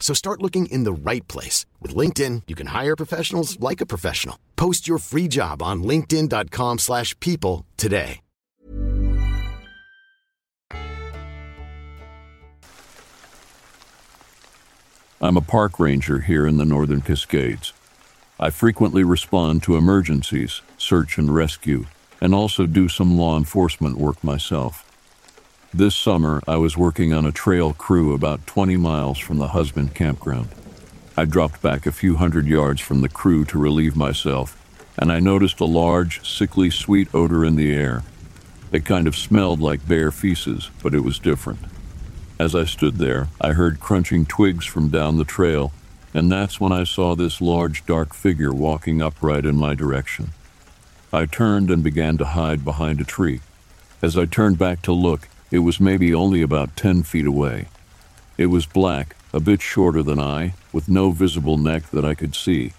So start looking in the right place. With LinkedIn, you can hire professionals like a professional. Post your free job on linkedin.com slash people today. I'm a park ranger here in the Northern Cascades. I frequently respond to emergencies, search and rescue, and also do some law enforcement work myself. This summer, I was working on a trail crew about 20 miles from the husband campground. I dropped back a few hundred yards from the crew to relieve myself, and I noticed a large, sickly sweet odor in the air. It kind of smelled like bear feces, but it was different. As I stood there, I heard crunching twigs from down the trail, and that's when I saw this large, dark figure walking upright in my direction. I turned and began to hide behind a tree. As I turned back to look, it was maybe only about ten feet away. It was black, a bit shorter than I, with no visible neck that I could see.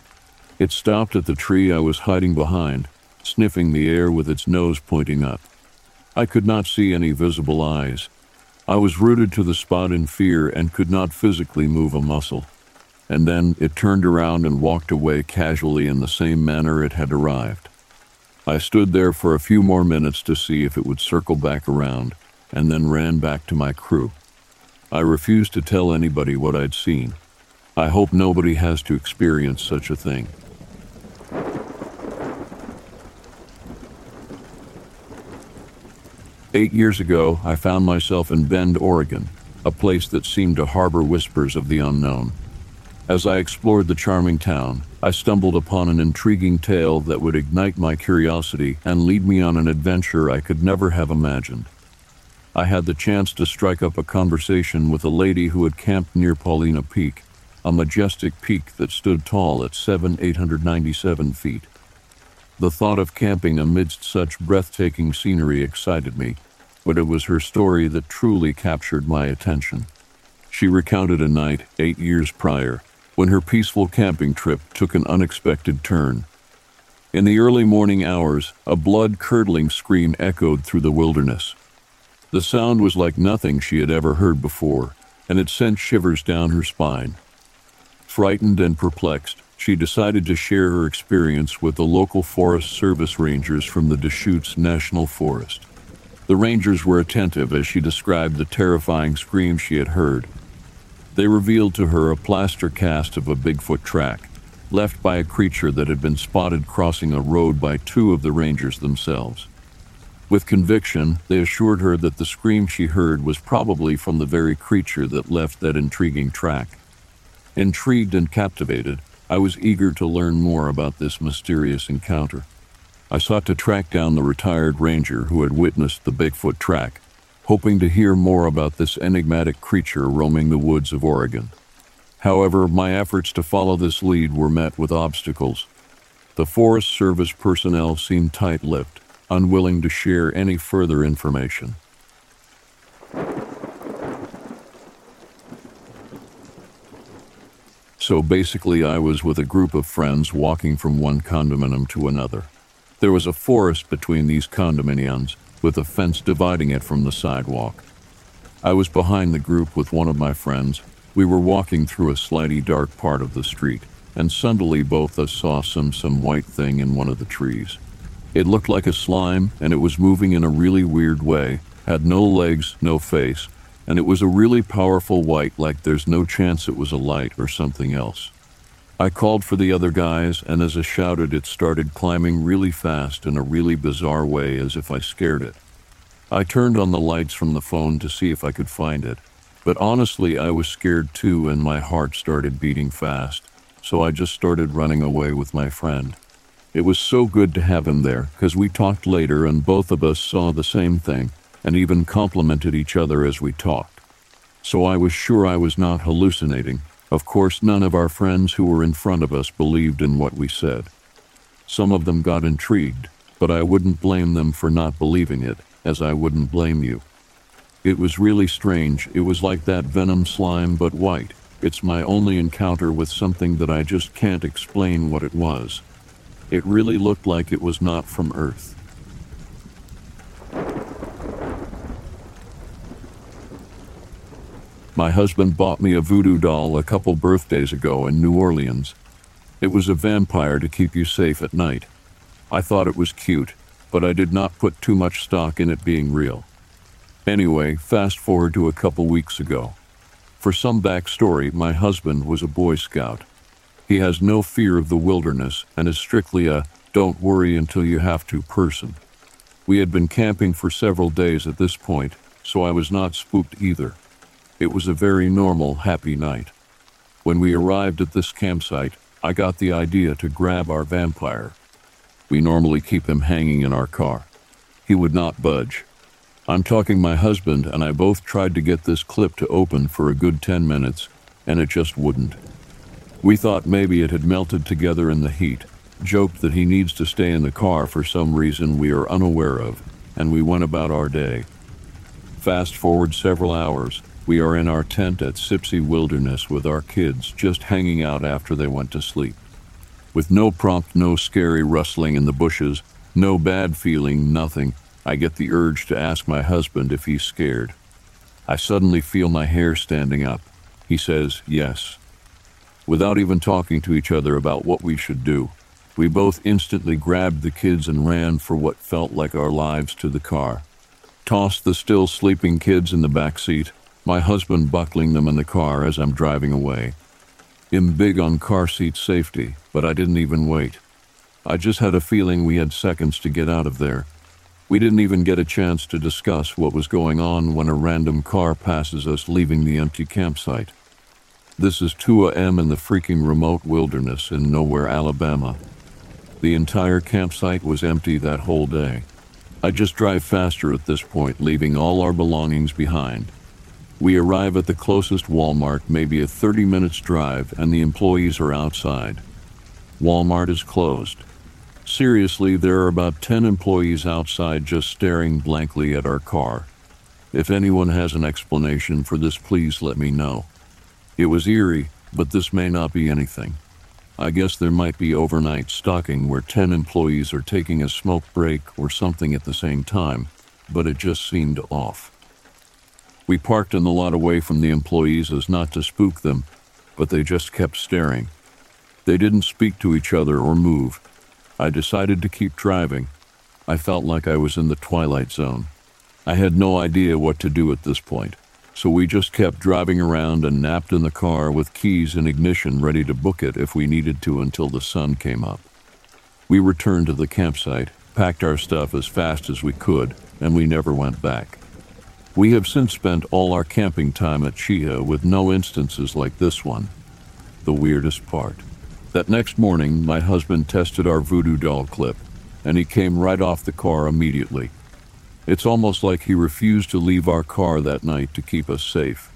It stopped at the tree I was hiding behind, sniffing the air with its nose pointing up. I could not see any visible eyes. I was rooted to the spot in fear and could not physically move a muscle. And then it turned around and walked away casually in the same manner it had arrived. I stood there for a few more minutes to see if it would circle back around, and then ran back to my crew. I refused to tell anybody what I'd seen. I hope nobody has to experience such a thing. Eight years ago, I found myself in Bend, Oregon, a place that seemed to harbor whispers of the unknown. As I explored the charming town, I stumbled upon an intriguing tale that would ignite my curiosity and lead me on an adventure I could never have imagined. I had the chance to strike up a conversation with a lady who had camped near Paulina Peak, a majestic peak that stood tall at 7,897 feet. The thought of camping amidst such breathtaking scenery excited me, but it was her story that truly captured my attention. She recounted a night eight years prior when her peaceful camping trip took an unexpected turn. In the early morning hours, a blood curdling scream echoed through the wilderness. The sound was like nothing she had ever heard before, and it sent shivers down her spine. Frightened and perplexed, she decided to share her experience with the local Forest Service rangers from the Deschutes National Forest. The rangers were attentive as she described the terrifying scream she had heard. They revealed to her a plaster cast of a Bigfoot track, left by a creature that had been spotted crossing a road by two of the rangers themselves. With conviction, they assured her that the scream she heard was probably from the very creature that left that intriguing track. Intrigued and captivated, I was eager to learn more about this mysterious encounter. I sought to track down the retired ranger who had witnessed the Bigfoot track, hoping to hear more about this enigmatic creature roaming the woods of Oregon. However, my efforts to follow this lead were met with obstacles. The Forest Service personnel seemed tight lipped, unwilling to share any further information. So basically, I was with a group of friends walking from one condominium to another. There was a forest between these condominiums, with a fence dividing it from the sidewalk. I was behind the group with one of my friends. We were walking through a slightly dark part of the street, and suddenly both us saw some some white thing in one of the trees. It looked like a slime, and it was moving in a really weird way, had no legs, no face, and it was a really powerful white, like there's no chance it was a light or something else. I called for the other guys, and as I shouted, it started climbing really fast in a really bizarre way as if I scared it. I turned on the lights from the phone to see if I could find it, but honestly, I was scared too, and my heart started beating fast, so I just started running away with my friend. It was so good to have him there, because we talked later and both of us saw the same thing and even complimented each other as we talked. So I was sure I was not hallucinating. Of course, none of our friends who were in front of us believed in what we said. Some of them got intrigued, but I wouldn't blame them for not believing it, as I wouldn't blame you. It was really strange. It was like that venom slime, but white. It's my only encounter with something that I just can't explain what it was. It really looked like it was not from Earth. My husband bought me a voodoo doll a couple birthdays ago in New Orleans. It was a vampire to keep you safe at night. I thought it was cute, but I did not put too much stock in it being real. Anyway, fast forward to a couple weeks ago. For some backstory, my husband was a Boy Scout. He has no fear of the wilderness and is strictly a don't worry until you have to person. We had been camping for several days at this point, so I was not spooked either. It was a very normal, happy night. When we arrived at this campsite, I got the idea to grab our vampire. We normally keep him hanging in our car. He would not budge. I'm talking my husband and I both tried to get this clip to open for a good 10 minutes, and it just wouldn't. We thought maybe it had melted together in the heat, joked that he needs to stay in the car for some reason we are unaware of, and we went about our day. Fast forward several hours, we are in our tent at Sipsey Wilderness with our kids just hanging out after they went to sleep. With no prompt, no scary rustling in the bushes, no bad feeling, nothing, I get the urge to ask my husband if he's scared. I suddenly feel my hair standing up. He says, yes. Without even talking to each other about what we should do, we both instantly grabbed the kids and ran for what felt like our lives to the car. Tossed the still sleeping kids in the back seat, my husband buckling them in the car as I'm driving away. I'm big on car seat safety, but I didn't even wait. I just had a feeling we had seconds to get out of there. We didn't even get a chance to discuss what was going on when a random car passes us leaving the empty campsite. This is 2 a.m. in the freaking remote wilderness in nowhere, Alabama. The entire campsite was empty that whole day. I just drive faster at this point, leaving all our belongings behind. We arrive at the closest Walmart, maybe a 30 minutes drive, and the employees are outside. Walmart is closed. Seriously, there are about 10 employees outside just staring blankly at our car. If anyone has an explanation for this, please let me know. It was eerie, but this may not be anything. I guess there might be overnight stocking where 10 employees are taking a smoke break or something at the same time, but it just seemed off. We parked in the lot away from the employees as not to spook them, but they just kept staring. They didn't speak to each other or move. I decided to keep driving. I felt like I was in the twilight zone. I had no idea what to do at this point, so we just kept driving around and napped in the car with keys and ignition ready to book it if we needed to until the sun came up. We returned to the campsite, packed our stuff as fast as we could, and we never went back. We have since spent all our camping time at Cheaha with no instances like this one. The weirdest part. That next morning, my husband tested our voodoo doll clip, and he came right off the car immediately. It's almost like he refused to leave our car that night to keep us safe.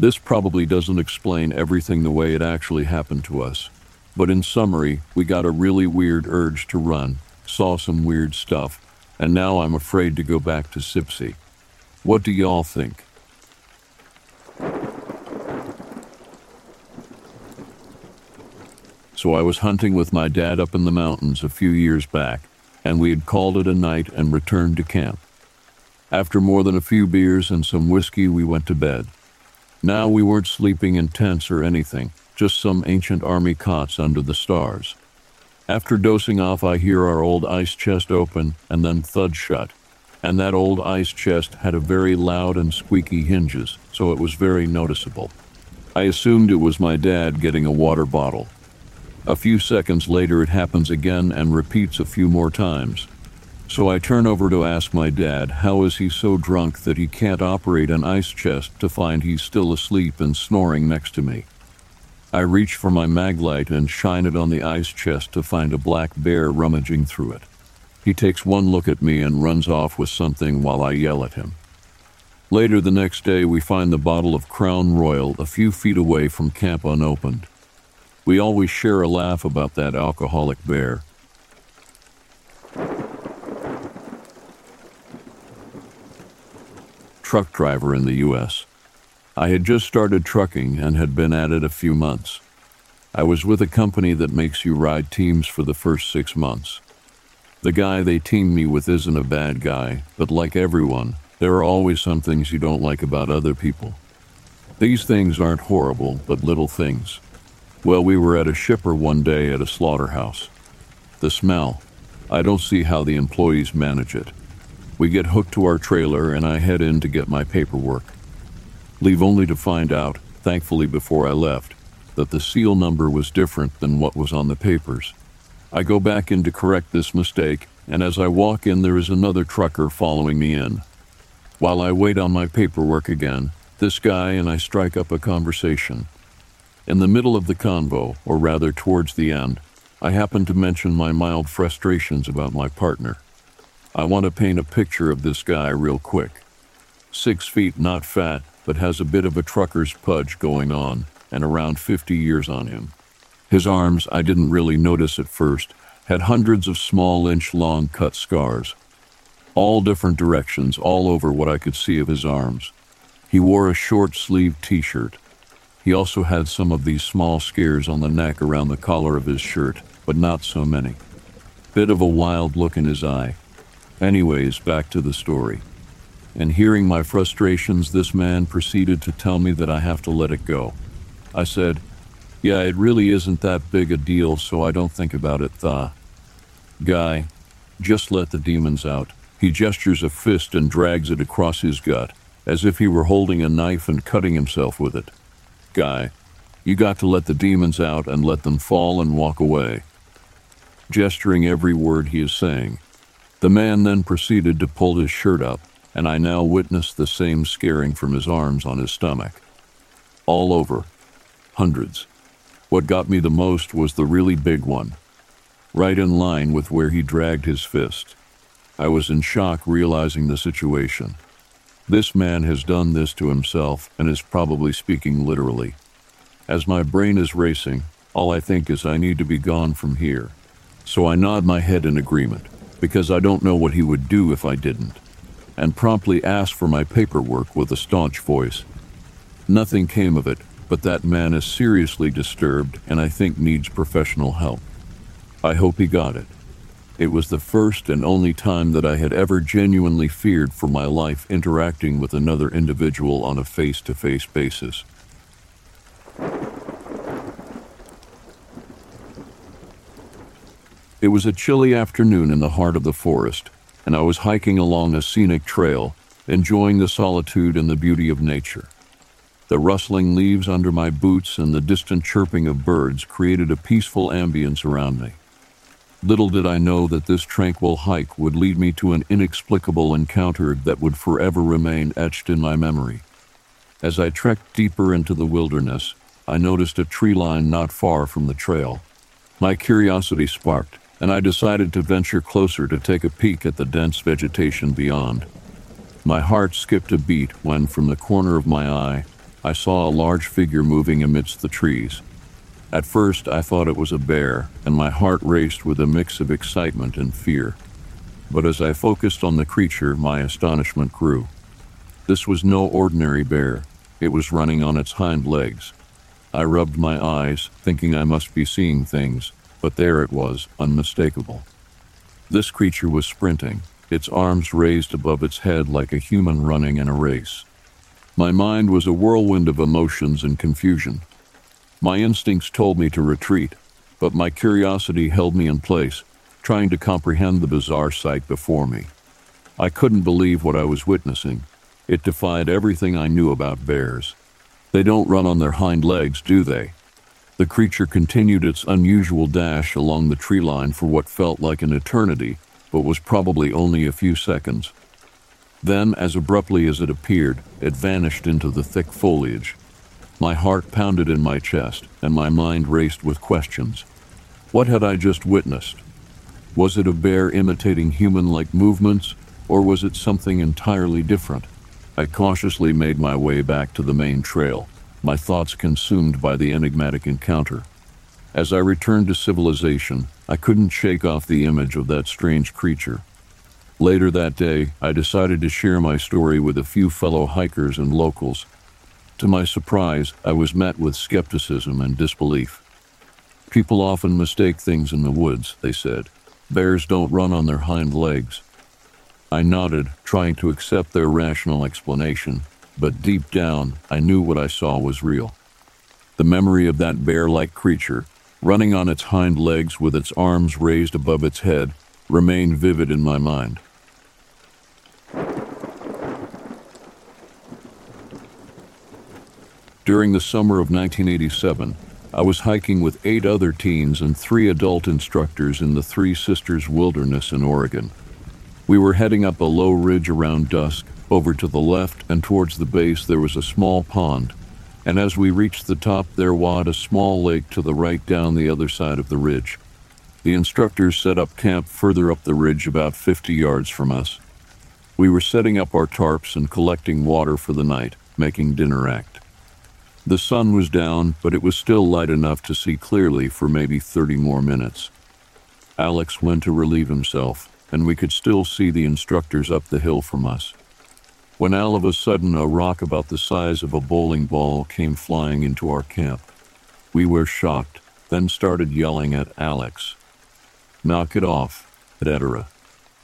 This probably doesn't explain everything the way it actually happened to us, but in summary, we got a really weird urge to run, saw some weird stuff, and now I'm afraid to go back to Sipsey. What do y'all think? So I was hunting with my dad up in the mountains a few years back, and we had called it a night and returned to camp. After more than a few beers and some whiskey, we went to bed. Now we weren't sleeping in tents or anything, just some ancient army cots under the stars. After dosing off, I hear our old ice chest open and then thud shut. And that old ice chest had a very loud and squeaky hinges, so it was very noticeable. I assumed it was my dad getting a water bottle. A few seconds later, it happens again and repeats a few more times. So I turn over to ask my dad how is he so drunk that he can't operate an ice chest to find he's still asleep and snoring next to me. I reach for my maglite and shine it on the ice chest to find a black bear rummaging through it. He takes one look at me and runs off with something while I yell at him. Later the next day, we find the bottle of Crown Royal a few feet away from camp unopened. We always share a laugh about that alcoholic bear. Truck driver in the U.S. I had just started trucking and had been at it a few months. I was with a company that makes you ride teams for the first six months. The guy they teamed me with isn't a bad guy, but like everyone, there are always some things you don't like about other people. These things aren't horrible, but little things. Well, we were at a shipper one day at a slaughterhouse. The smell. I don't see how the employees manage it. We get hooked to our trailer and I head in to get my paperwork. Leave only to find out, thankfully before I left, that the seal number was different than what was on the papers. I go back in to correct this mistake, and as I walk in, there is another trucker following me in. While I wait on my paperwork again, this guy and I strike up a conversation. In the middle of the convo, or rather towards the end, I happened to mention my mild frustrations about my partner. I want to paint a picture of this guy real quick. Six feet, not fat, but has a bit of a trucker's pudge going on, and around 50 years on him. His arms, I didn't really notice at first, had hundreds of small inch long cut scars. All different directions, all over what I could see of his arms. He wore a short sleeved t shirt. He also had some of these small scars on the neck around the collar of his shirt, but not so many. Bit of a wild look in his eye. Anyways, back to the story. And hearing my frustrations, this man proceeded to tell me that I have to let it go. I said, yeah, it really isn't that big a deal, so I don't think about it, tha. Guy, just let the demons out. He gestures a fist and drags it across his gut, as if he were holding a knife and cutting himself with it. Guy, you got to let the demons out and let them fall and walk away. Gesturing every word he is saying. The man then proceeded to pull his shirt up, and I now witnessed the same scaring from his arms on his stomach. All over. Hundreds. What got me the most was the really big one, right in line with where he dragged his fist. I was in shock realizing the situation. This man has done this to himself and is probably speaking literally. As my brain is racing, all I think is I need to be gone from here. so I nod my head in agreement, because I don't know what he would do if I didn't, and promptly ask for my paperwork with a staunch voice. Nothing came of it, but that man is seriously disturbed and I think needs professional help. I hope he got it. It was the first and only time that I had ever genuinely feared for my life interacting with another individual on a face to face basis. It was a chilly afternoon in the heart of the forest, and I was hiking along a scenic trail, enjoying the solitude and the beauty of nature. The rustling leaves under my boots and the distant chirping of birds created a peaceful ambience around me. Little did I know that this tranquil hike would lead me to an inexplicable encounter that would forever remain etched in my memory. As I trekked deeper into the wilderness, I noticed a tree line not far from the trail. My curiosity sparked, and I decided to venture closer to take a peek at the dense vegetation beyond. My heart skipped a beat when, from the corner of my eye, I saw a large figure moving amidst the trees. At first, I thought it was a bear, and my heart raced with a mix of excitement and fear. But as I focused on the creature, my astonishment grew. This was no ordinary bear. It was running on its hind legs. I rubbed my eyes, thinking I must be seeing things, but there it was, unmistakable. This creature was sprinting, its arms raised above its head like a human running in a race. My mind was a whirlwind of emotions and confusion. My instincts told me to retreat, but my curiosity held me in place, trying to comprehend the bizarre sight before me. I couldn't believe what I was witnessing. It defied everything I knew about bears. They don't run on their hind legs, do they? The creature continued its unusual dash along the tree line for what felt like an eternity, but was probably only a few seconds. Then, as abruptly as it appeared, it vanished into the thick foliage. My heart pounded in my chest, and my mind raced with questions. What had I just witnessed? Was it a bear imitating human like movements, or was it something entirely different? I cautiously made my way back to the main trail my thoughts consumed by the enigmatic encounter. As I returned to civilization, I couldn't shake off the image of that strange creature. Later that day, I decided to share my story with a few fellow hikers and locals. To my surprise, I was met with skepticism and disbelief. People often mistake things in the woods, they said. Bears don't run on their hind legs. I nodded, trying to accept their rational explanation, but deep down, I knew what I saw was real. The memory of that bear like creature, running on its hind legs with its arms raised above its head, remained vivid in my mind. During the summer of 1987, I was hiking with eight other teens and three adult instructors in the Three Sisters Wilderness in Oregon. We were heading up a low ridge around dusk over to the left and towards the base there was a small pond, and as we reached the top there wad a small lake to the right down the other side of the ridge. The instructors set up camp further up the ridge about 50 yards from us. We were setting up our tarps and collecting water for the night, making dinner act. The sun was down, but it was still light enough to see clearly for maybe 30 more minutes. Alex went to relieve himself, and we could still see the instructors up the hill from us when all of a sudden a rock about the size of a bowling ball came flying into our camp. We were shocked, then started yelling at Alex. Knock it off, etc.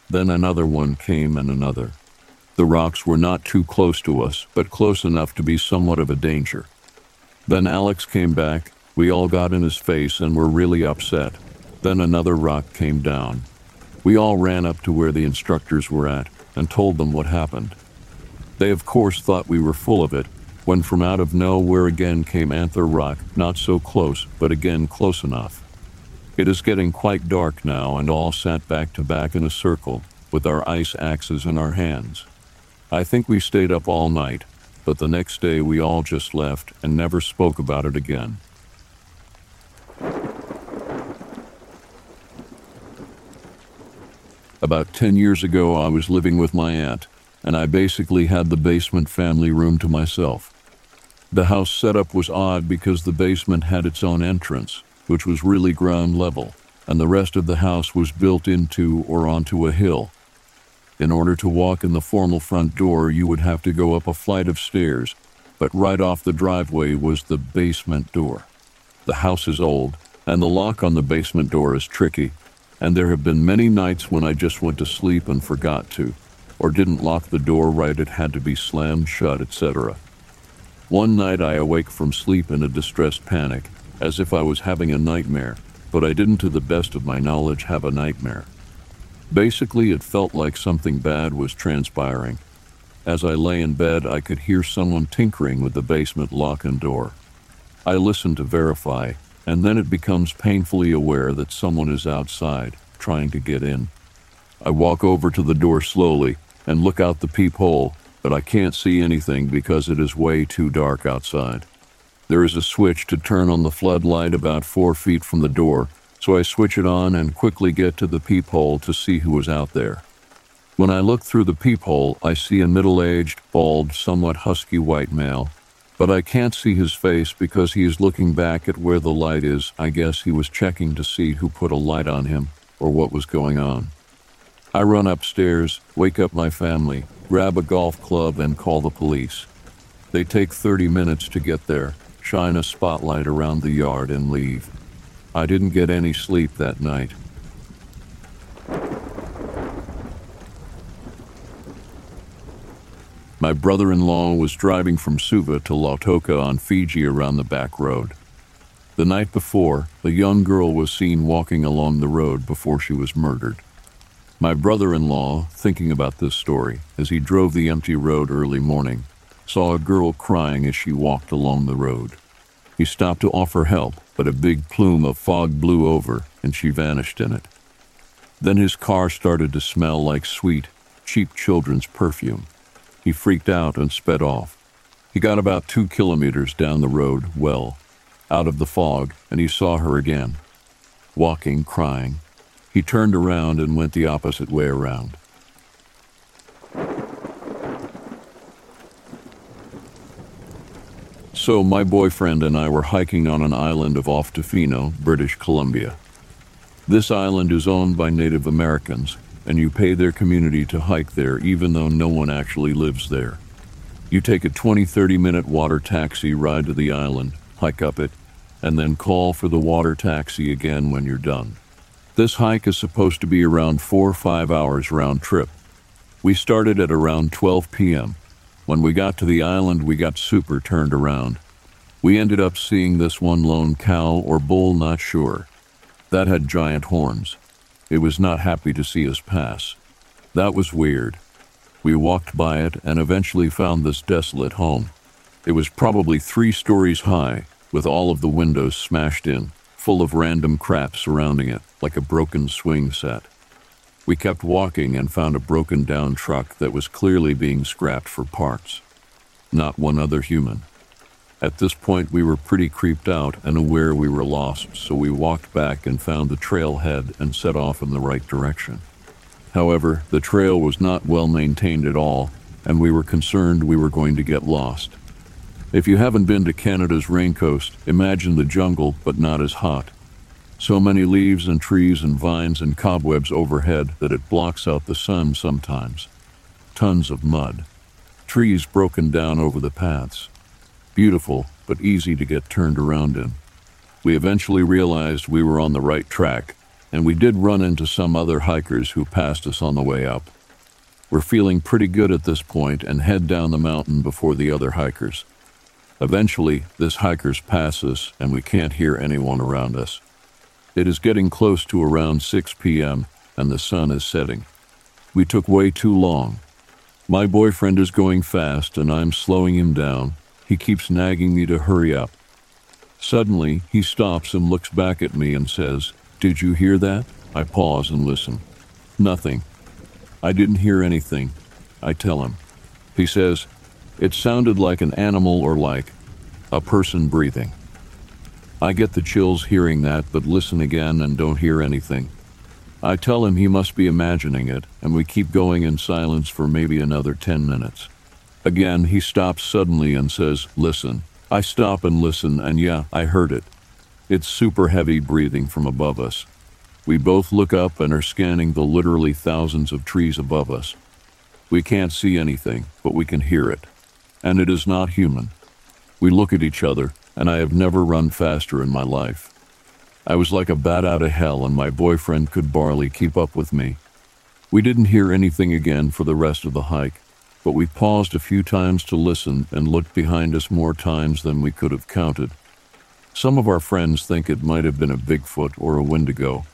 Then another one came and another. The rocks were not too close to us, but close enough to be somewhat of a danger. Then Alex came back, we all got in his face and were really upset. Then another rock came down. We all ran up to where the instructors were at and told them what happened. They, of course, thought we were full of it, when from out of nowhere again came Anther Rock, not so close, but again close enough. It is getting quite dark now, and all sat back to back in a circle, with our ice axes in our hands. I think we stayed up all night, but the next day we all just left and never spoke about it again. About 10 years ago, I was living with my aunt and I basically had the basement family room to myself. The house setup was odd because the basement had its own entrance, which was really ground level, and the rest of the house was built into or onto a hill. In order to walk in the formal front door, you would have to go up a flight of stairs, but right off the driveway was the basement door. The house is old, and the lock on the basement door is tricky, and there have been many nights when I just went to sleep and forgot to, or didn't lock the door right, it had to be slammed shut, etc. One night I awake from sleep in a distressed panic, as if I was having a nightmare, but I didn't, to the best of my knowledge, have a nightmare. Basically, it felt like something bad was transpiring. As I lay in bed, I could hear someone tinkering with the basement lock and door. I listen to verify, and then it becomes painfully aware that someone is outside, trying to get in. I walk over to the door slowly and look out the peephole, but I can't see anything because it is way too dark outside. There is a switch to turn on the floodlight about four feet from the door, so I switch it on and quickly get to the peephole to see who is out there. When I look through the peephole, I see a middle aged, bald, somewhat husky white male but I can't see his face because he is looking back at where the light is. I guess he was checking to see who put a light on him or what was going on. I run upstairs, wake up my family, grab a golf club, and call the police. They take 30 minutes to get there, shine a spotlight around the yard, and leave. I didn't get any sleep that night. My brother in law was driving from Suva to Lautoka on Fiji around the back road. The night before, a young girl was seen walking along the road before she was murdered. My brother in law, thinking about this story as he drove the empty road early morning, saw a girl crying as she walked along the road. He stopped to offer help, but a big plume of fog blew over and she vanished in it. Then his car started to smell like sweet, cheap children's perfume. He freaked out and sped off. He got about two kilometers down the road, well, out of the fog, and he saw her again, walking, crying. He turned around and went the opposite way around. So, my boyfriend and I were hiking on an island of off Tofino, British Columbia. This island is owned by Native Americans, and you pay their community to hike there even though no one actually lives there. You take a 20 30 minute water taxi ride to the island, hike up it, and then call for the water taxi again when you're done. This hike is supposed to be around 4 or 5 hours round trip. We started at around 12 p.m. When we got to the island, we got super turned around. We ended up seeing this one lone cow or bull, not sure. That had giant horns. It was not happy to see us pass. That was weird. We walked by it and eventually found this desolate home. It was probably three stories high, with all of the windows smashed in, full of random crap surrounding it, like a broken swing set. We kept walking and found a broken down truck that was clearly being scrapped for parts. Not one other human. At this point, we were pretty creeped out and aware we were lost, so we walked back and found the trailhead and set off in the right direction. However, the trail was not well maintained at all, and we were concerned we were going to get lost. If you haven't been to Canada's rain coast, imagine the jungle, but not as hot. So many leaves and trees and vines and cobwebs overhead that it blocks out the sun sometimes. Tons of mud. Trees broken down over the paths beautiful, but easy to get turned around in. We eventually realized we were on the right track, and we did run into some other hikers who passed us on the way up. We're feeling pretty good at this point and head down the mountain before the other hikers. Eventually, this hikers pass us and we can't hear anyone around us. It is getting close to around 6 p.m. and the sun is setting. We took way too long. My boyfriend is going fast and I'm slowing him down, he keeps nagging me to hurry up. Suddenly, he stops and looks back at me and says, Did you hear that? I pause and listen. Nothing. I didn't hear anything. I tell him. He says, It sounded like an animal or like a person breathing. I get the chills hearing that, but listen again and don't hear anything. I tell him he must be imagining it, and we keep going in silence for maybe another 10 minutes. Again, he stops suddenly and says, Listen. I stop and listen, and yeah, I heard it. It's super heavy breathing from above us. We both look up and are scanning the literally thousands of trees above us. We can't see anything, but we can hear it. And it is not human. We look at each other, and I have never run faster in my life. I was like a bat out of hell, and my boyfriend could barely keep up with me. We didn't hear anything again for the rest of the hike, but we paused a few times to listen and looked behind us more times than we could have counted. Some of our friends think it might have been a Bigfoot or a Wendigo,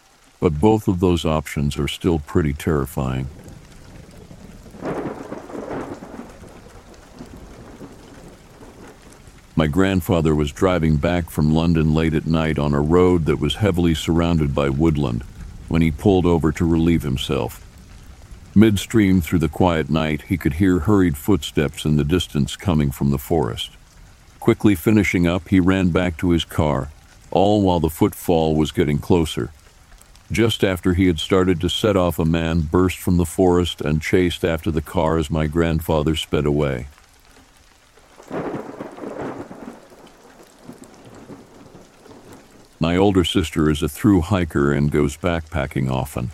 but both of those options are still pretty terrifying. My grandfather was driving back from London late at night on a road that was heavily surrounded by woodland when he pulled over to relieve himself. Midstream through the quiet night, he could hear hurried footsteps in the distance coming from the forest. Quickly finishing up, he ran back to his car, all while the footfall was getting closer. Just after he had started to set off, a man burst from the forest and chased after the car as my grandfather sped away. My older sister is a through hiker and goes backpacking often.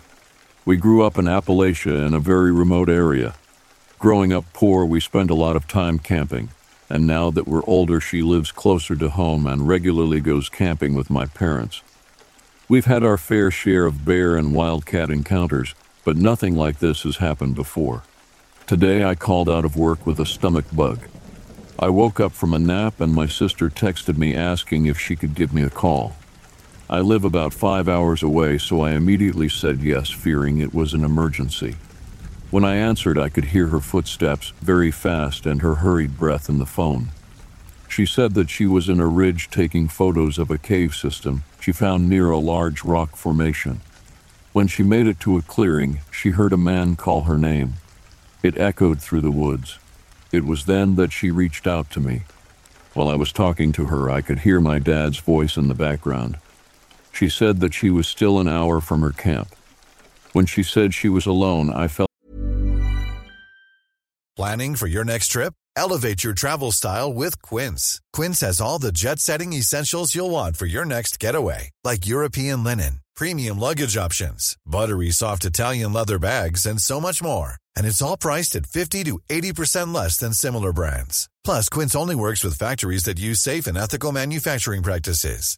We grew up in Appalachia in a very remote area. Growing up poor, we spent a lot of time camping, and now that we're older, she lives closer to home and regularly goes camping with my parents. We've had our fair share of bear and wildcat encounters, but nothing like this has happened before. Today, I called out of work with a stomach bug. I woke up from a nap and my sister texted me asking if she could give me a call. I live about five hours away, so I immediately said yes, fearing it was an emergency. When I answered, I could hear her footsteps very fast and her hurried breath in the phone. She said that she was in a ridge taking photos of a cave system she found near a large rock formation. When she made it to a clearing, she heard a man call her name. It echoed through the woods. It was then that she reached out to me. While I was talking to her, I could hear my dad's voice in the background. She said that she was still an hour from her camp. When she said she was alone, I felt. Planning for your next trip? Elevate your travel style with Quince. Quince has all the jet setting essentials you'll want for your next getaway, like European linen, premium luggage options, buttery soft Italian leather bags, and so much more. And it's all priced at 50 to 80% less than similar brands. Plus, Quince only works with factories that use safe and ethical manufacturing practices.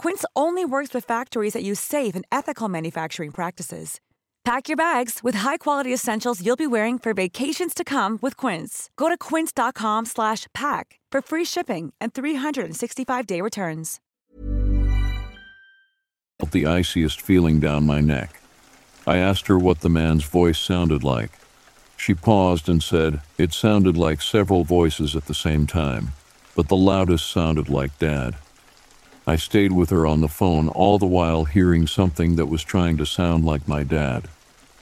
Quince only works with factories that use safe and ethical manufacturing practices. Pack your bags with high-quality essentials you'll be wearing for vacations to come with Quince. Go to quince.com/pack for free shipping and 365-day returns. the iciest feeling down my neck. I asked her what the man's voice sounded like. She paused and said it sounded like several voices at the same time, but the loudest sounded like Dad. I stayed with her on the phone all the while hearing something that was trying to sound like my dad.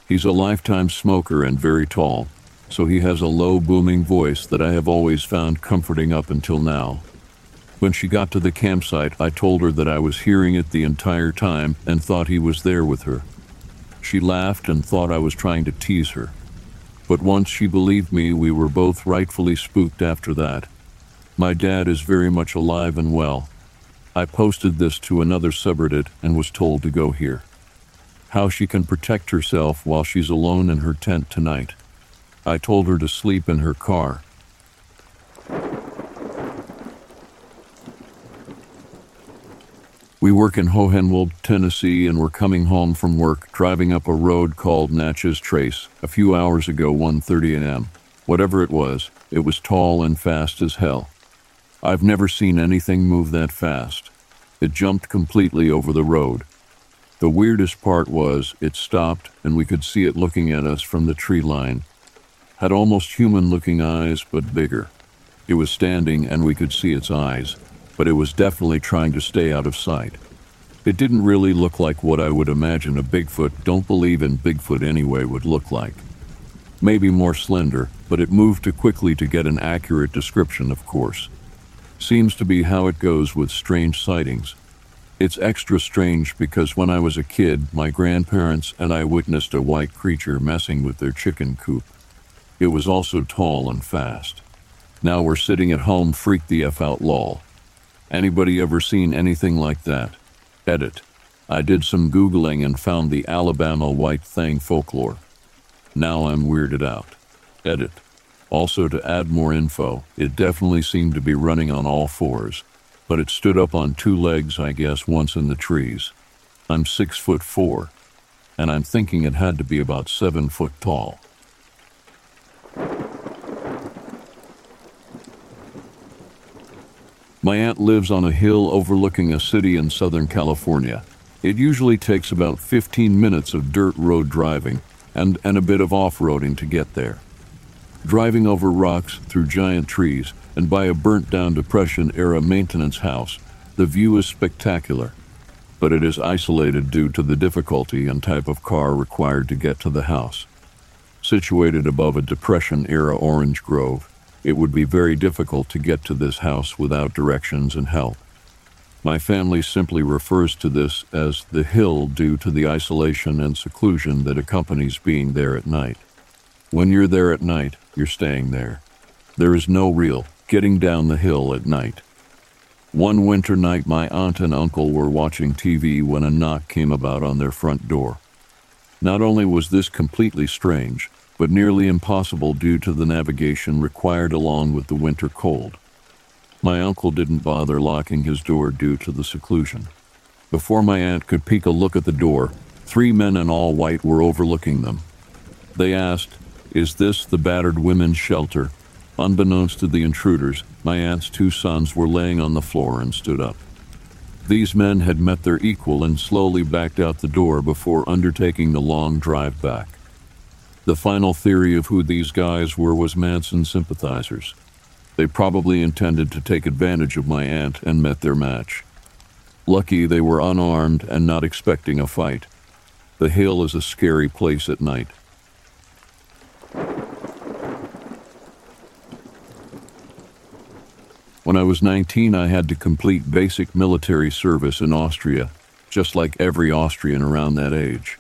He's a lifetime smoker and very tall, so he has a low booming voice that I have always found comforting up until now. When she got to the campsite, I told her that I was hearing it the entire time and thought he was there with her. She laughed and thought I was trying to tease her. But once she believed me, we were both rightfully spooked after that. My dad is very much alive and well, I posted this to another subreddit and was told to go here. How she can protect herself while she's alone in her tent tonight. I told her to sleep in her car. We work in Hohenwald, Tennessee, and we're coming home from work driving up a road called Natchez Trace a few hours ago, 1:30 a.m. Whatever it was, it was tall and fast as hell. I've never seen anything move that fast. It jumped completely over the road. The weirdest part was it stopped and we could see it looking at us from the tree line. Had almost human looking eyes, but bigger. It was standing and we could see its eyes, but it was definitely trying to stay out of sight. It didn't really look like what I would imagine a Bigfoot, don't believe in Bigfoot anyway, would look like. maybe more slender, but it moved too quickly to get an accurate description, of course. Seems to be how it goes with strange sightings. It's extra strange because when I was a kid, my grandparents and I witnessed a white creature messing with their chicken coop. It was also tall and fast. Now we're sitting at home, freak the F out lol. Anybody ever seen anything like that? Edit. I did some Googling and found the Alabama white thing folklore. Now I'm weirded out. Edit. Also, to add more info, it definitely seemed to be running on all fours, but it stood up on two legs, I guess, once in the trees. I'm six foot four, and I'm thinking it had to be about seven foot tall. My aunt lives on a hill overlooking a city in Southern California. It usually takes about 15 minutes of dirt road driving and, and a bit of off roading to get there. Driving over rocks, through giant trees, and by a burnt down Depression era maintenance house, the view is spectacular. But it is isolated due to the difficulty and type of car required to get to the house. Situated above a Depression era orange grove, it would be very difficult to get to this house without directions and help. My family simply refers to this as the hill due to the isolation and seclusion that accompanies being there at night. When you're there at night, you're staying there. There is no real getting down the hill at night. One winter night, my aunt and uncle were watching TV when a knock came about on their front door. Not only was this completely strange, but nearly impossible due to the navigation required along with the winter cold. My uncle didn't bother locking his door due to the seclusion. Before my aunt could peek a look at the door, three men in all white were overlooking them. They asked, Is this the battered women's shelter? Unbeknownst to the intruders, my aunt's two sons were laying on the floor and stood up. These men had met their equal and slowly backed out the door before undertaking the long drive back. The final theory of who these guys were was Manson sympathizers. They probably intended to take advantage of my aunt and met their match. Lucky they were unarmed and not expecting a fight. The hill is a scary place at night. When I was 19, I had to complete basic military service in Austria, just like every Austrian around that age.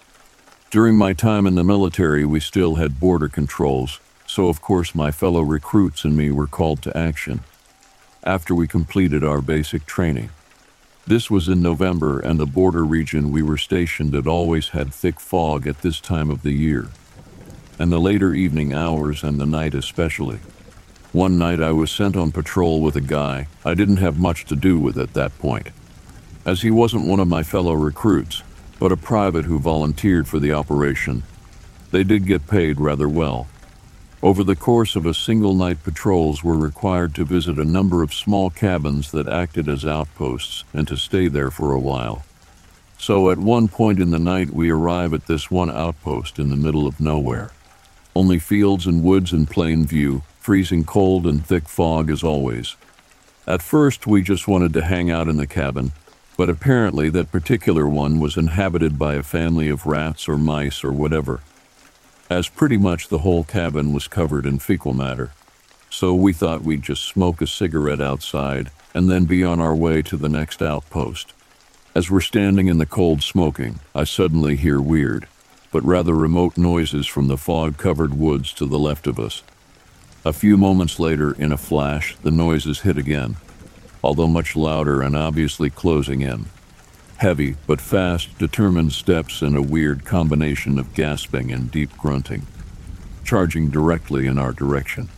During my time in the military, we still had border controls, so of course my fellow recruits and me were called to action after we completed our basic training. This was in November, and the border region we were stationed at always had thick fog at this time of the year, and the later evening hours and the night especially. One night I was sent on patrol with a guy I didn't have much to do with at that point, as he wasn't one of my fellow recruits but a private who volunteered for the operation. They did get paid rather well. Over the course of a single night, patrols were required to visit a number of small cabins that acted as outposts and to stay there for a while. So at one point in the night, we arrive at this one outpost in the middle of nowhere. Only fields and woods in plain view, freezing cold and thick fog as always. At first, we just wanted to hang out in the cabin, but apparently that particular one was inhabited by a family of rats or mice or whatever, as pretty much the whole cabin was covered in fecal matter. So we thought we'd just smoke a cigarette outside and then be on our way to the next outpost. As we're standing in the cold smoking, I suddenly hear weird, but rather remote noises from the fog covered woods to the left of us. A few moments later, in a flash, the noises hit again although much louder and obviously closing in. Heavy but fast, determined steps and a weird combination of gasping and deep grunting, charging directly in our direction.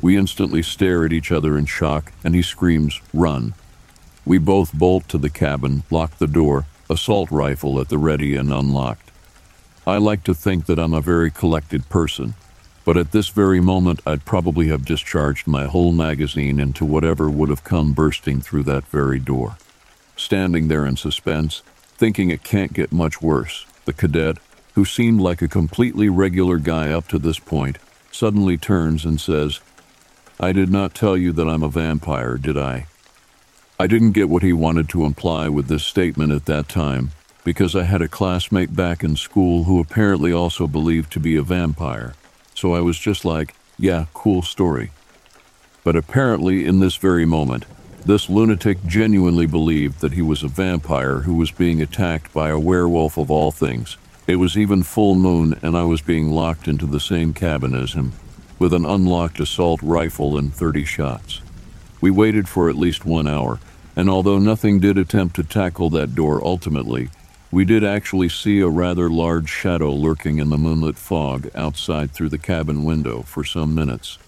We instantly stare at each other in shock, and he screams, Run! We both bolt to the cabin, lock the door, assault rifle at the ready and unlocked. I like to think that I'm a very collected person, but at this very moment, I'd probably have discharged my whole magazine into whatever would have come bursting through that very door. Standing there in suspense, thinking it can't get much worse, the cadet, who seemed like a completely regular guy up to this point, suddenly turns and says, I did not tell you that I'm a vampire, did I? I didn't get what he wanted to imply with this statement at that time, because I had a classmate back in school who apparently also believed to be a vampire so I was just like, yeah, cool story. But apparently, in this very moment, this lunatic genuinely believed that he was a vampire who was being attacked by a werewolf of all things. It was even full moon, and I was being locked into the same cabin as him, with an unlocked assault rifle and 30 shots. We waited for at least one hour, and although nothing did attempt to tackle that door ultimately, we did actually see a rather large shadow lurking in the moonlit fog outside through the cabin window for some minutes.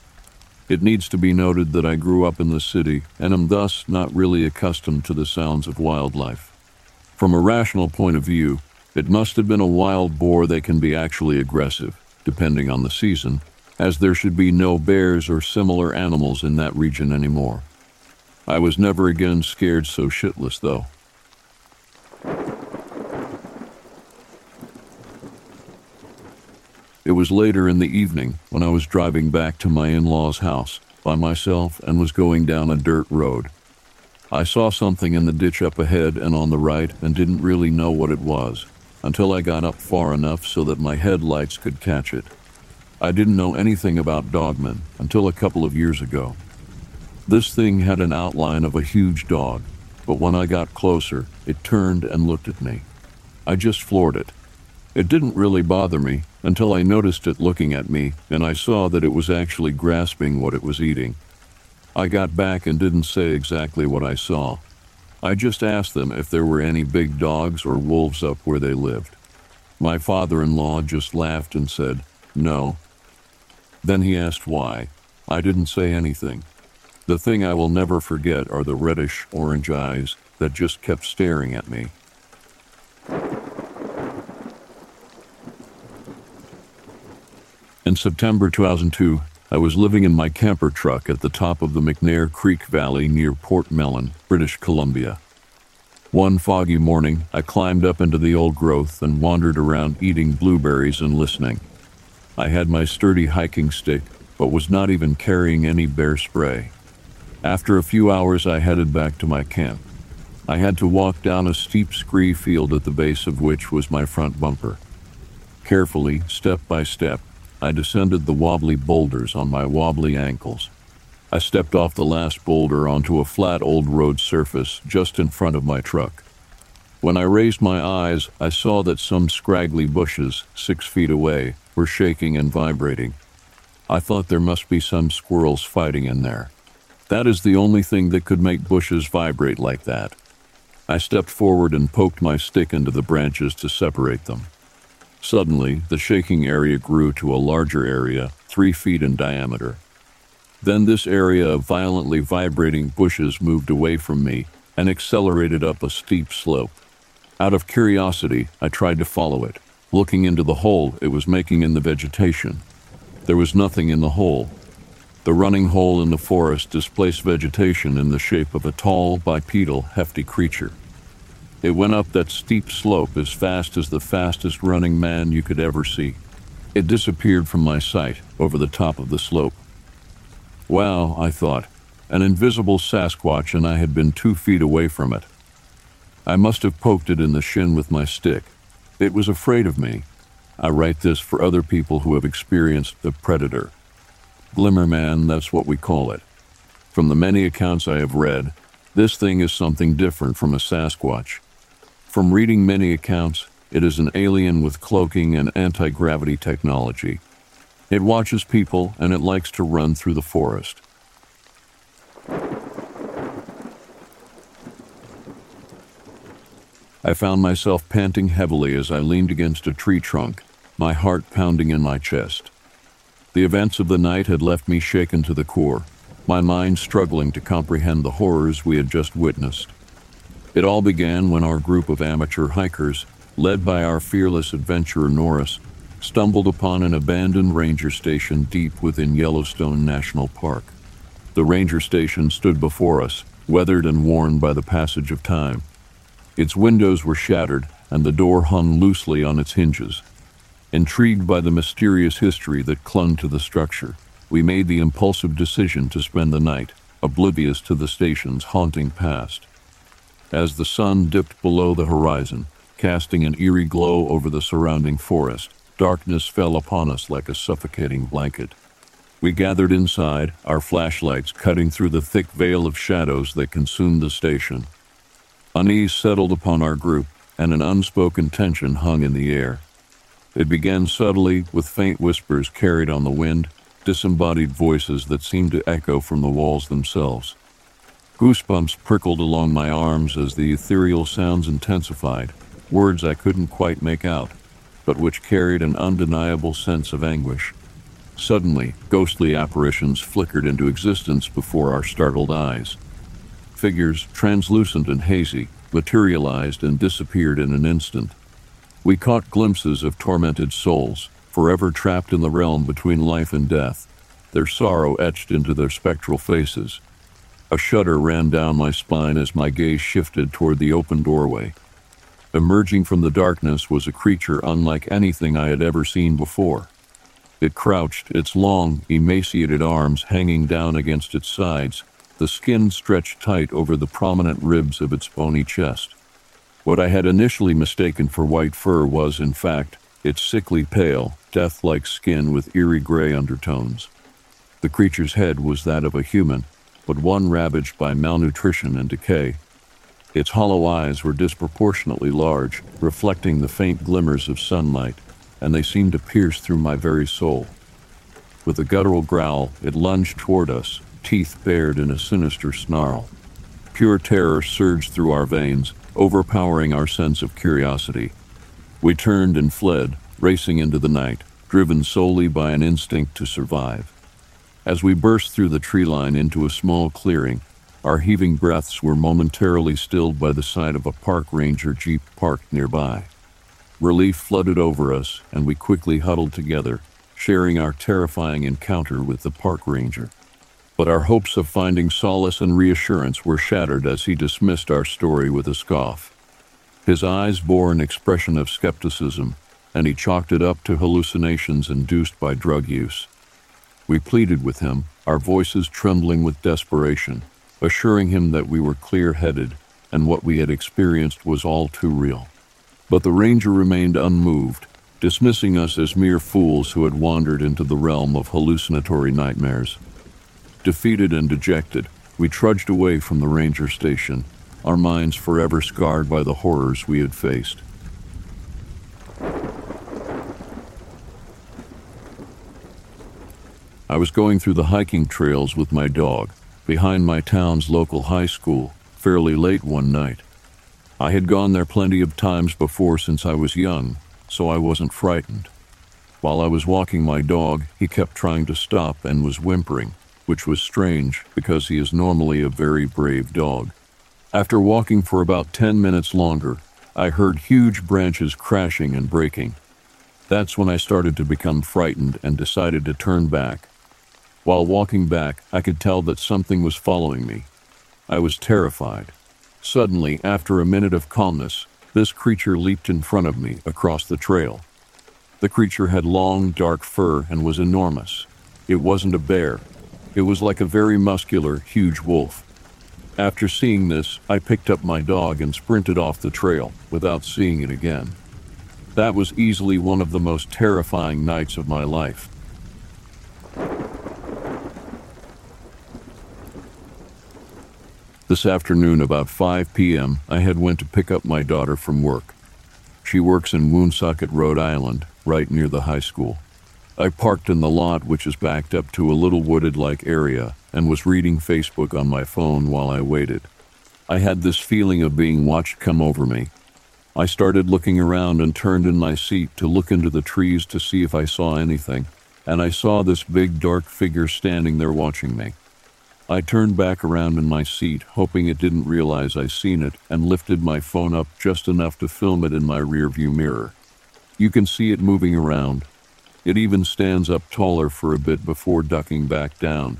It needs to be noted that I grew up in the city and am thus not really accustomed to the sounds of wildlife. From a rational point of view, it must have been a wild boar that can be actually aggressive, depending on the season, as there should be no bears or similar animals in that region anymore. I was never again scared so shitless, though. It was later in the evening when I was driving back to my in law's house by myself and was going down a dirt road. I saw something in the ditch up ahead and on the right and didn't really know what it was until I got up far enough so that my headlights could catch it. I didn't know anything about dogmen until a couple of years ago. This thing had an outline of a huge dog, but when I got closer, it turned and looked at me. I just floored it. It didn't really bother me until I noticed it looking at me and I saw that it was actually grasping what it was eating. I got back and didn't say exactly what I saw. I just asked them if there were any big dogs or wolves up where they lived. My father in law just laughed and said, No. Then he asked why. I didn't say anything. The thing I will never forget are the reddish orange eyes that just kept staring at me. In September 2002, I was living in my camper truck at the top of the McNair Creek Valley near Port Mellon, British Columbia. One foggy morning, I climbed up into the old growth and wandered around eating blueberries and listening. I had my sturdy hiking stick, but was not even carrying any bear spray. After a few hours, I headed back to my camp. I had to walk down a steep scree field at the base of which was my front bumper. Carefully, step by step, I descended the wobbly boulders on my wobbly ankles. I stepped off the last boulder onto a flat old road surface just in front of my truck. When I raised my eyes, I saw that some scraggly bushes, six feet away, were shaking and vibrating. I thought there must be some squirrels fighting in there. That is the only thing that could make bushes vibrate like that. I stepped forward and poked my stick into the branches to separate them. Suddenly, the shaking area grew to a larger area, three feet in diameter. Then this area of violently vibrating bushes moved away from me and accelerated up a steep slope. Out of curiosity, I tried to follow it, looking into the hole it was making in the vegetation. There was nothing in the hole, the running hole in the forest displaced vegetation in the shape of a tall, bipedal, hefty creature. It went up that steep slope as fast as the fastest running man you could ever see. It disappeared from my sight over the top of the slope. Wow, I thought, an invisible Sasquatch, and I had been two feet away from it. I must have poked it in the shin with my stick. It was afraid of me. I write this for other people who have experienced the predator. Glimmerman, that's what we call it. From the many accounts I have read, this thing is something different from a Sasquatch. From reading many accounts, it is an alien with cloaking and anti gravity technology. It watches people and it likes to run through the forest. I found myself panting heavily as I leaned against a tree trunk, my heart pounding in my chest. The events of the night had left me shaken to the core, my mind struggling to comprehend the horrors we had just witnessed. It all began when our group of amateur hikers, led by our fearless adventurer Norris, stumbled upon an abandoned ranger station deep within Yellowstone National Park. The ranger station stood before us, weathered and worn by the passage of time. Its windows were shattered, and the door hung loosely on its hinges. Intrigued by the mysterious history that clung to the structure, we made the impulsive decision to spend the night, oblivious to the station's haunting past. As the sun dipped below the horizon, casting an eerie glow over the surrounding forest, darkness fell upon us like a suffocating blanket. We gathered inside, our flashlights cutting through the thick veil of shadows that consumed the station. Unease settled upon our group, and an unspoken tension hung in the air. It began subtly, with faint whispers carried on the wind, disembodied voices that seemed to echo from the walls themselves. Goosebumps prickled along my arms as the ethereal sounds intensified, words I couldn't quite make out, but which carried an undeniable sense of anguish. Suddenly, ghostly apparitions flickered into existence before our startled eyes. Figures, translucent and hazy, materialized and disappeared in an instant. We caught glimpses of tormented souls, forever trapped in the realm between life and death, their sorrow etched into their spectral faces. A shudder ran down my spine as my gaze shifted toward the open doorway. Emerging from the darkness was a creature unlike anything I had ever seen before. It crouched, its long, emaciated arms hanging down against its sides, the skin stretched tight over the prominent ribs of its bony chest. What I had initially mistaken for white fur was, in fact, its sickly pale, death like skin with eerie gray undertones. The creature's head was that of a human, but one ravaged by malnutrition and decay. Its hollow eyes were disproportionately large, reflecting the faint glimmers of sunlight and they seemed to pierce through my very soul. With a guttural growl, it lunged toward us, teeth bared in a sinister snarl. Pure terror surged through our veins, overpowering our sense of curiosity. We turned and fled, racing into the night, driven solely by an instinct to survive. As we burst through the tree line into a small clearing, our heaving breaths were momentarily stilled by the sight of a park ranger jeep parked nearby. Relief flooded over us, and we quickly huddled together, sharing our terrifying encounter with the park ranger. But our hopes of finding solace and reassurance were shattered as he dismissed our story with a scoff. His eyes bore an expression of skepticism, and he chalked it up to hallucinations induced by drug use. We pleaded with him, our voices trembling with desperation, assuring him that we were clear headed and what we had experienced was all too real. But the ranger remained unmoved, dismissing us as mere fools who had wandered into the realm of hallucinatory nightmares. Defeated and dejected, we trudged away from the ranger station, our minds forever scarred by the horrors we had faced. I was going through the hiking trails with my dog, behind my town's local high school, fairly late one night. I had gone there plenty of times before since I was young, so I wasn't frightened. While I was walking my dog, he kept trying to stop and was whimpering, which was strange because he is normally a very brave dog. After walking for about 10 minutes longer, I heard huge branches crashing and breaking. That's when I started to become frightened and decided to turn back. While walking back, I could tell that something was following me. I was terrified. Suddenly, after a minute of calmness, this creature leaped in front of me across the trail. The creature had long, dark fur and was enormous. It wasn't a bear. It was like a very muscular, huge wolf. After seeing this, I picked up my dog and sprinted off the trail without seeing it again. That was easily one of the most terrifying nights of my life. This afternoon, about 5 p.m., I had went to pick up my daughter from work. She works in Woonsocket, Rhode Island, right near the high school. I parked in the lot, which is backed up to a little wooded like area, and was reading Facebook on my phone while I waited. I had this feeling of being watched come over me. I started looking around and turned in my seat to look into the trees to see if I saw anything, and I saw this big dark figure standing there watching me. I turned back around in my seat, hoping it didn't realize I seen it, and lifted my phone up just enough to film it in my rearview mirror. You can see it moving around. It even stands up taller for a bit before ducking back down.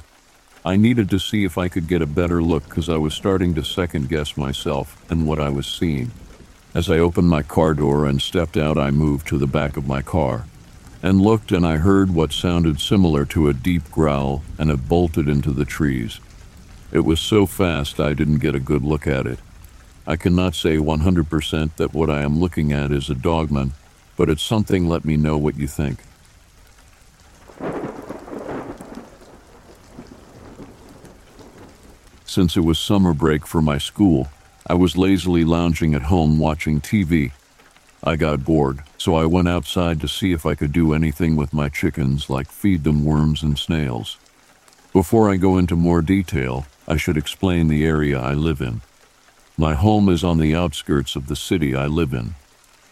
I needed to see if I could get a better look because I was starting to second guess myself and what I was seeing. As I opened my car door and stepped out, I moved to the back of my car and looked, and I heard what sounded similar to a deep growl, and it bolted into the trees. It was so fast I didn't get a good look at it. I cannot say 100% that what I am looking at is a dogman, but it's something let me know what you think. Since it was summer break for my school, I was lazily lounging at home watching TV. I got bored, so I went outside to see if I could do anything with my chickens, like feed them worms and snails. Before I go into more detail, I should explain the area I live in. My home is on the outskirts of the city I live in.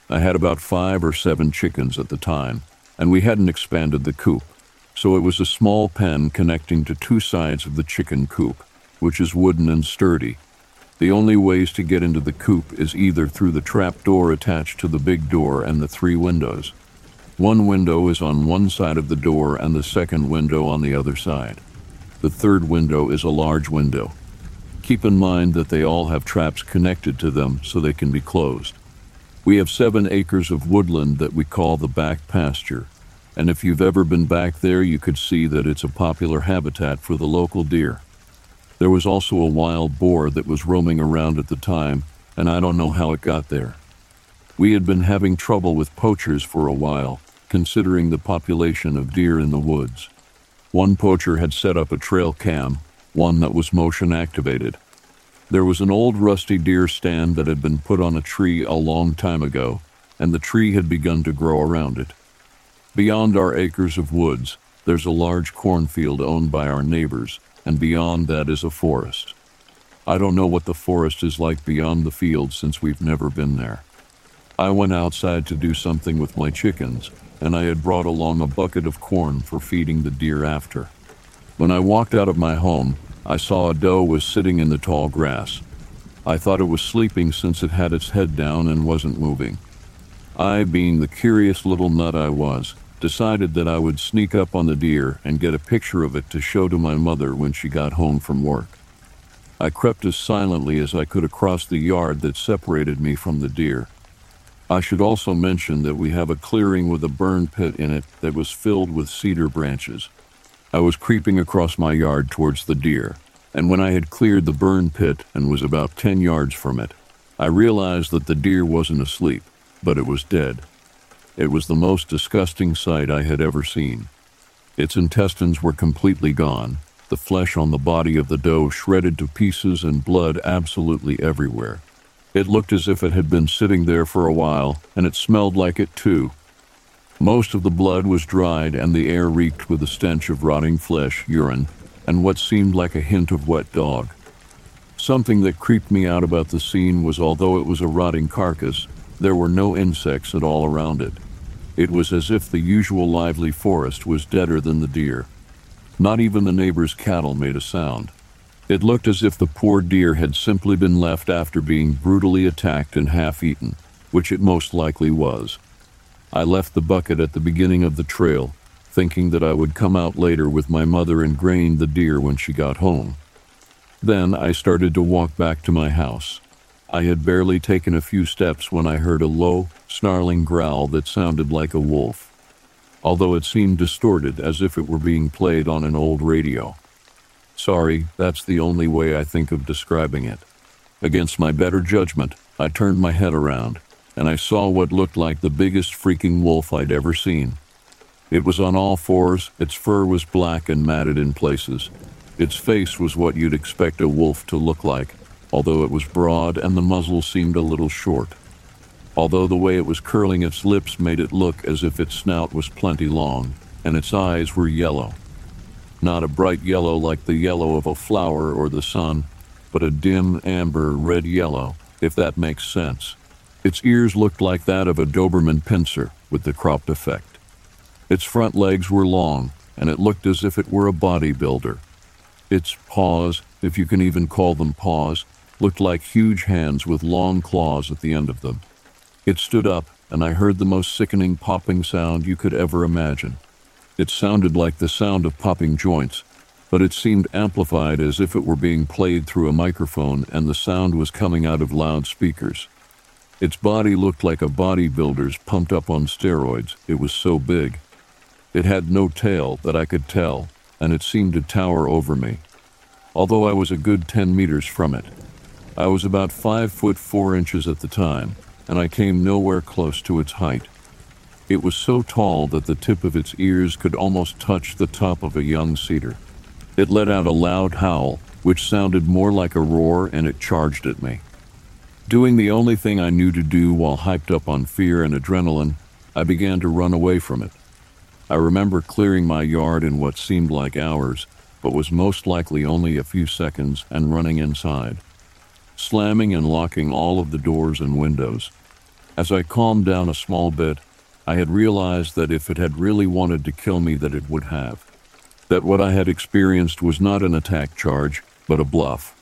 I had about five or seven chickens at the time, and we hadn't expanded the coop, so it was a small pen connecting to two sides of the chicken coop, which is wooden and sturdy. The only ways to get into the coop is either through the trap door attached to the big door and the three windows. One window is on one side of the door and the second window on the other side. The third window is a large window. Keep in mind that they all have traps connected to them so they can be closed. We have seven acres of woodland that we call the back pasture, and if you've ever been back there, you could see that it's a popular habitat for the local deer. There was also a wild boar that was roaming around at the time, and I don't know how it got there. We had been having trouble with poachers for a while, considering the population of deer in the woods. One poacher had set up a trail cam, one that was motion activated. There was an old rusty deer stand that had been put on a tree a long time ago, and the tree had begun to grow around it. Beyond our acres of woods, there's a large cornfield owned by our neighbors, and beyond that is a forest. I don't know what the forest is like beyond the field since we've never been there. I went outside to do something with my chickens, and I had brought along a bucket of corn for feeding the deer after. When I walked out of my home, I saw a doe was sitting in the tall grass. I thought it was sleeping since it had its head down and wasn't moving. I, being the curious little nut I was, decided that I would sneak up on the deer and get a picture of it to show to my mother when she got home from work. I crept as silently as I could across the yard that separated me from the deer. I should also mention that we have a clearing with a burn pit in it that was filled with cedar branches. I was creeping across my yard towards the deer, and when I had cleared the burn pit and was about 10 yards from it, I realized that the deer wasn't asleep, but it was dead. It was the most disgusting sight I had ever seen. Its intestines were completely gone, the flesh on the body of the doe shredded to pieces, and blood absolutely everywhere. It looked as if it had been sitting there for a while, and it smelled like it too, most of the blood was dried, and the air reeked with the stench of rotting flesh, urine, and what seemed like a hint of wet dog. Something that creeped me out about the scene was although it was a rotting carcass, there were no insects at all around it. It was as if the usual lively forest was deader than the deer. Not even the neighbor's cattle made a sound. It looked as if the poor deer had simply been left after being brutally attacked and half eaten, which it most likely was. I left the bucket at the beginning of the trail, thinking that I would come out later with my mother and grain the deer when she got home. Then I started to walk back to my house. I had barely taken a few steps when I heard a low, snarling growl that sounded like a wolf, although it seemed distorted as if it were being played on an old radio. Sorry, that's the only way I think of describing it. Against my better judgment, I turned my head around and I saw what looked like the biggest freaking wolf I'd ever seen. It was on all fours, its fur was black and matted in places. Its face was what you'd expect a wolf to look like, although it was broad and the muzzle seemed a little short. Although the way it was curling its lips made it look as if its snout was plenty long, and its eyes were yellow. Not a bright yellow like the yellow of a flower or the sun, but a dim amber red yellow, if that makes sense. Its ears looked like that of a Doberman Pinscher with the cropped effect. Its front legs were long, and it looked as if it were a bodybuilder. Its paws, if you can even call them paws, looked like huge hands with long claws at the end of them. It stood up, and I heard the most sickening popping sound you could ever imagine. It sounded like the sound of popping joints, but it seemed amplified as if it were being played through a microphone and the sound was coming out of loudspeakers. Its body looked like a bodybuilder's pumped up on steroids. It was so big. It had no tail that I could tell, and it seemed to tower over me, although I was a good 10 meters from it. I was about 5 foot 4 inches at the time, and I came nowhere close to its height. It was so tall that the tip of its ears could almost touch the top of a young cedar. It let out a loud howl, which sounded more like a roar, and it charged at me. Doing the only thing I knew to do while hyped up on fear and adrenaline, I began to run away from it. I remember clearing my yard in what seemed like hours, but was most likely only a few seconds, and running inside, slamming and locking all of the doors and windows. As I calmed down a small bit, I had realized that if it had really wanted to kill me, that it would have. That what I had experienced was not an attack charge, but a bluff.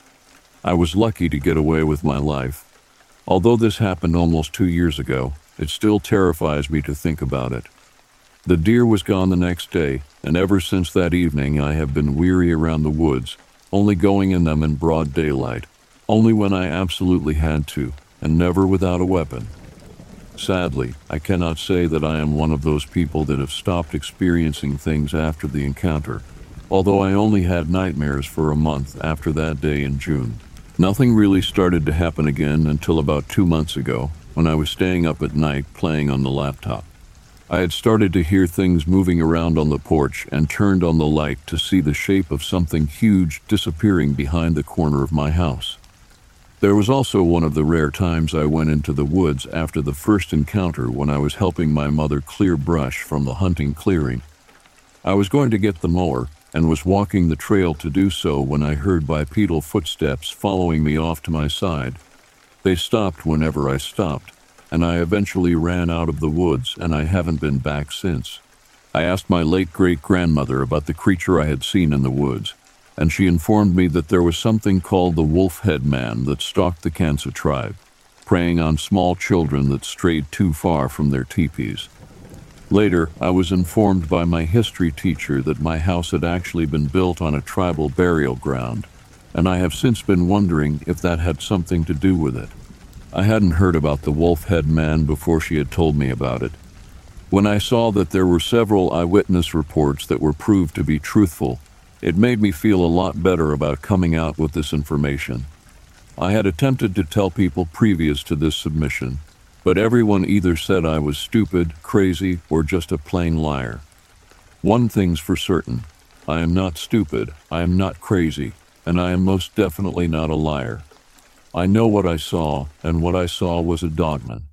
I was lucky to get away with my life. Although this happened almost two years ago, it still terrifies me to think about it. The deer was gone the next day, and ever since that evening I have been weary around the woods, only going in them in broad daylight, only when I absolutely had to, and never without a weapon. Sadly, I cannot say that I am one of those people that have stopped experiencing things after the encounter, although I only had nightmares for a month after that day in June. Nothing really started to happen again until about two months ago, when I was staying up at night playing on the laptop. I had started to hear things moving around on the porch and turned on the light to see the shape of something huge disappearing behind the corner of my house. There was also one of the rare times I went into the woods after the first encounter when I was helping my mother clear brush from the hunting clearing. I was going to get the mower and was walking the trail to do so when I heard bipedal footsteps following me off to my side. They stopped whenever I stopped, and I eventually ran out of the woods and I haven't been back since. I asked my late great grandmother about the creature I had seen in the woods and she informed me that there was something called the wolf head man that stalked the Kansa tribe, preying on small children that strayed too far from their teepees. Later, I was informed by my history teacher that my house had actually been built on a tribal burial ground, and I have since been wondering if that had something to do with it. I hadn't heard about the wolf head man before she had told me about it. When I saw that there were several eyewitness reports that were proved to be truthful, it made me feel a lot better about coming out with this information. I had attempted to tell people previous to this submission, but everyone either said I was stupid, crazy, or just a plain liar. One thing's for certain I am not stupid, I am not crazy, and I am most definitely not a liar. I know what I saw, and what I saw was a dogman.